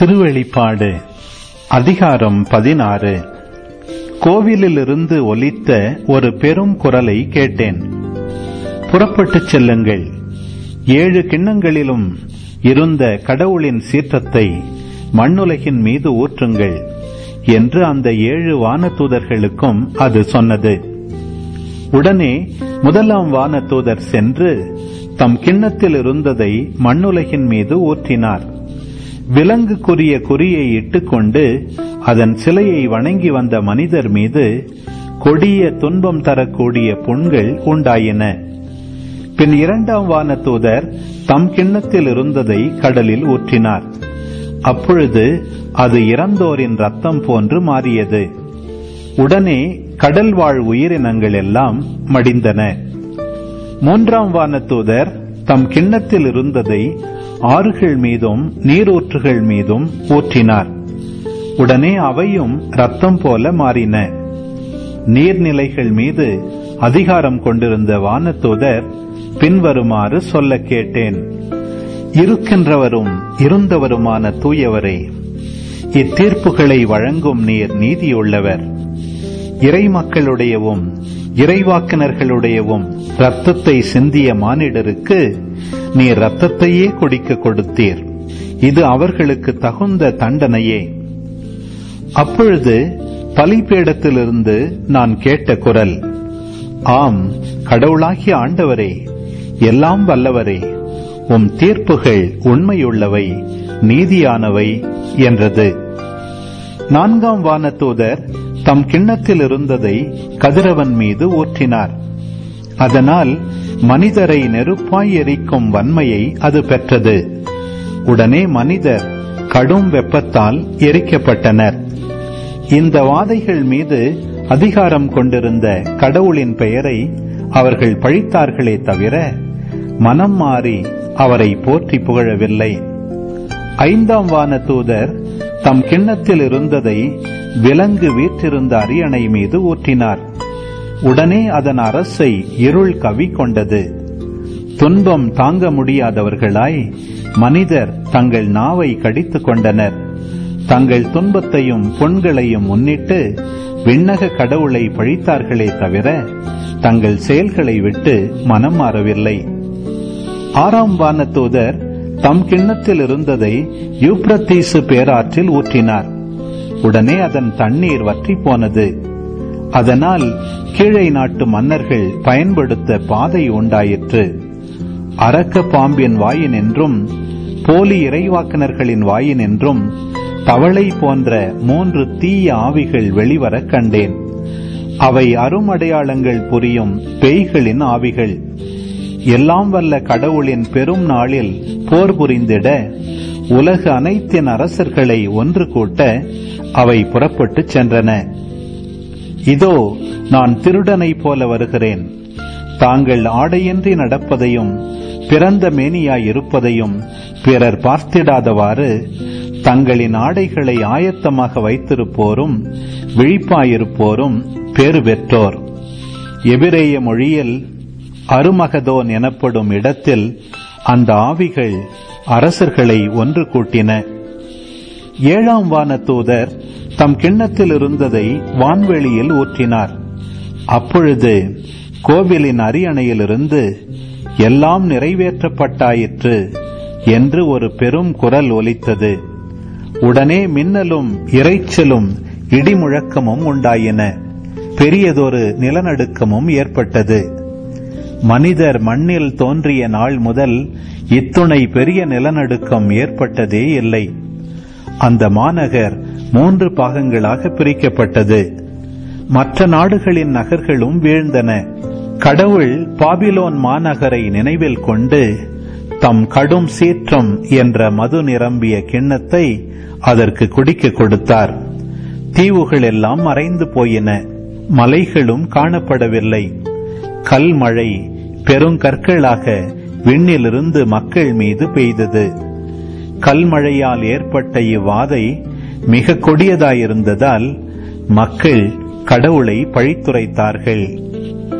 திருவெளிப்பாடு அதிகாரம் பதினாறு. கோவிலிலிருந்து ஒலித்த ஒரு பெரும் குரலை கேட்டேன். புறப்பட்டுச் செல்லுங்கள். ஏழு கிண்ணங்களிலும் இருந்த கடவுளின் சீற்றத்தை மண்ணுலகின் மீது ஊற்றுங்கள் என்று அந்த ஏழு வானதூதர்களுக்கும் அது சொன்னது. உடனே முதலாம் வானதூதர் சென்று தம் கிண்ணத்தில் இருந்ததை மண்ணுலகின் மீது ஊற்றினார். விலங்குக்குரிய குறியை இட்டுக்கொண்டு அதன் சிலையை வணங்கி வந்த மனிதர் மீது கொடிய துன்பம் தரக்கூடிய புண்கள் உண்டாயின. பின் இரண்டாம் வான தூதர் தம் கிண்ணத்தில் இருந்ததை கடலில் ஊற்றினார். அப்பொழுது அது இறந்தோரின் ரத்தம் போன்று மாறியது. உடனே கடல் வாழ் உயிரினங்கள் எல்லாம் மடிந்தன. மூன்றாம் வான தூதர் தம் கிண்ணத்தில் இருந்ததை ஆறுகள் மீதும் நீரூற்றுகள் மீதும் ஊற்றினார். உடனே அவையும் ரத்தம் போல மாறின. நீர்நிலைகள் மீது அதிகாரம் கொண்டிருந்த வானதூதர் பின்வருமாறு சொல்ல கேட்டேன். இருக்கின்றவரும் இருந்தவருமான தூயவரே இத்தீர்ப்புகளை வழங்கும் நீர் நீதியுள்ளவர். இறை மக்களுடையவும் இறைவாக்கினர்களுடையவும் ரத்தத்தை சிந்திய மானிடருக்கு நீ ரத்தத்தையே குடிக்க கொடுத்தீர். இது அவர்களுக்கு தகுந்த தண்டனையே. அப்பொழுது பலிபீடத்திலிருந்து நான் கேட்ட குரல் ஆம் கடவுளாகிய ஆண்டவரே எல்லாம் வல்லவரே உம் தீர்ப்புகள் உண்மையுள்ளவை நீதியானவை என்றது. நான்காம் வானதூதர் தம் கிண்ணத்தில் இருந்ததை கதிரவன் மீது ஊற்றினார். அதனால் மனிதரை நெருப்பாய் எரிக்கும் வன்மையை அது பெற்றது. உடனே மனிதர் கடும் வெப்பத்தால் எரிக்கப்பட்டனர். இந்த வாதைகள் மீது அதிகாரம் கொண்டிருந்த கடவுளின் பெயரை அவர்கள் பழித்தார்களே தவிர மனம் மாறி அவரை போற்றி புகழவில்லை. ஐந்தாம் வான தூதர் தம் கிண்ணத்தில் இருந்ததை விலங்கு வீற்றிருந்த அரியணை மீது ஊற்றினார். உடனே அதன் அரசை இருள் கவி கொண்டது. துன்பம் தாங்க முடியாதவர்களாய் மனிதர் தங்கள் நாவை கடித்துக் கொண்டனர். தங்கள் துன்பத்தையும் பொன்களையும் முன்னிட்டு விண்ணக கடவுளை பழித்தார்களே தவிர தங்கள் செயல்களை விட்டு மனம் மாறவில்லை. ஆறாம் வானதூதர் தம் கிண்ணத்தில் இருந்ததை யூப்ரத்தீசு பேராற்றில் ஊற்றினார். உடனே அதன் தண்ணீர் வற்றி போனது அதனால் கீழை நாட்டு மன்னர்கள் பயன்படுத்த பாதை உண்டாயிற்று. அரக்க பாம்பின் வாயினின்றும் போலி இறைவாக்கினர்களின் வாயினின்றும் தவளை போன்ற மூன்று தீய ஆவிகள் வெளிவர கண்டேன். அவை அருமடையாளங்கள் புரியும் பேய்களின் ஆவிகள். எல்லாம் வல்ல கடவுளின் பெரும் நாளில் போர் புரிந்திட உலக அனைத்தின் அரசர்களை ஒன்று கூட்ட அவை புறப்பட்டுச் சென்றன. இதோ நான் திருடனை போல வருகிறேன். தாங்கள் ஆடையின்றி நடப்பதையும் பிறந்த மேனியாயிருப்பதையும் பிறர் பார்த்திடாதவாறு தங்களின் ஆடைகளை ஆயத்தமாக வைத்திருப்போரும் விழிப்பாயிருப்போரும் பேறு பெற்றோர். எபிரேய மொழியில் அருமகதோன் எனப்படும் இடத்தில் அந்த ஆவிகள் அரசர்களை ஒன்று கூட்டின. ஏழாம் வான தூதர் தம் கிண்ணத்தில் இருந்ததை வான்வெளியில் ஊற்றினார். அப்பொழுது கோவிலின் அரியணையிலிருந்து எல்லாம் நிறைவேற்றப்பட்டாயிற்று என்று ஒரு பெரும் குரல் ஒலித்தது. உடனே மின்னலும் இறைச்சலும் இடிமுழக்கமும் உண்டாயின. பெரியதொரு நிலநடுக்கமும் ஏற்பட்டது. மனிதர் மண்ணில் தோன்றிய நாள் முதல் இத்துணை பெரிய நிலநடுக்கம் ஏற்பட்டதே இல்லை. அந்த மாநகர் மூன்று பாகங்களாக பிரிக்கப்பட்டது. மற்ற நாடுகளின் நகர்களும் வீழ்ந்தன. கடவுள் பாபிலோன் மாநகரை நினைவில் கொண்டு தம் கடும் சீற்றம் என்ற மது நிரம்பிய கிண்ணத்தை அதற்கு குடிக்க கொடுத்தார். தீவுகள் எல்லாம் மறைந்து போயின. மலைகளும் காணப்படவில்லை. கல்மழை பெருங்கற்களாக விண்ணிலிருந்து மக்கள் மீது பெய்தது. கல்மழையால் ஏற்பட்ட இவ்வாதை மிக கொடியதாயிருந்ததால் மக்கள் கடவுளை பழித்துரைத்தார்கள்.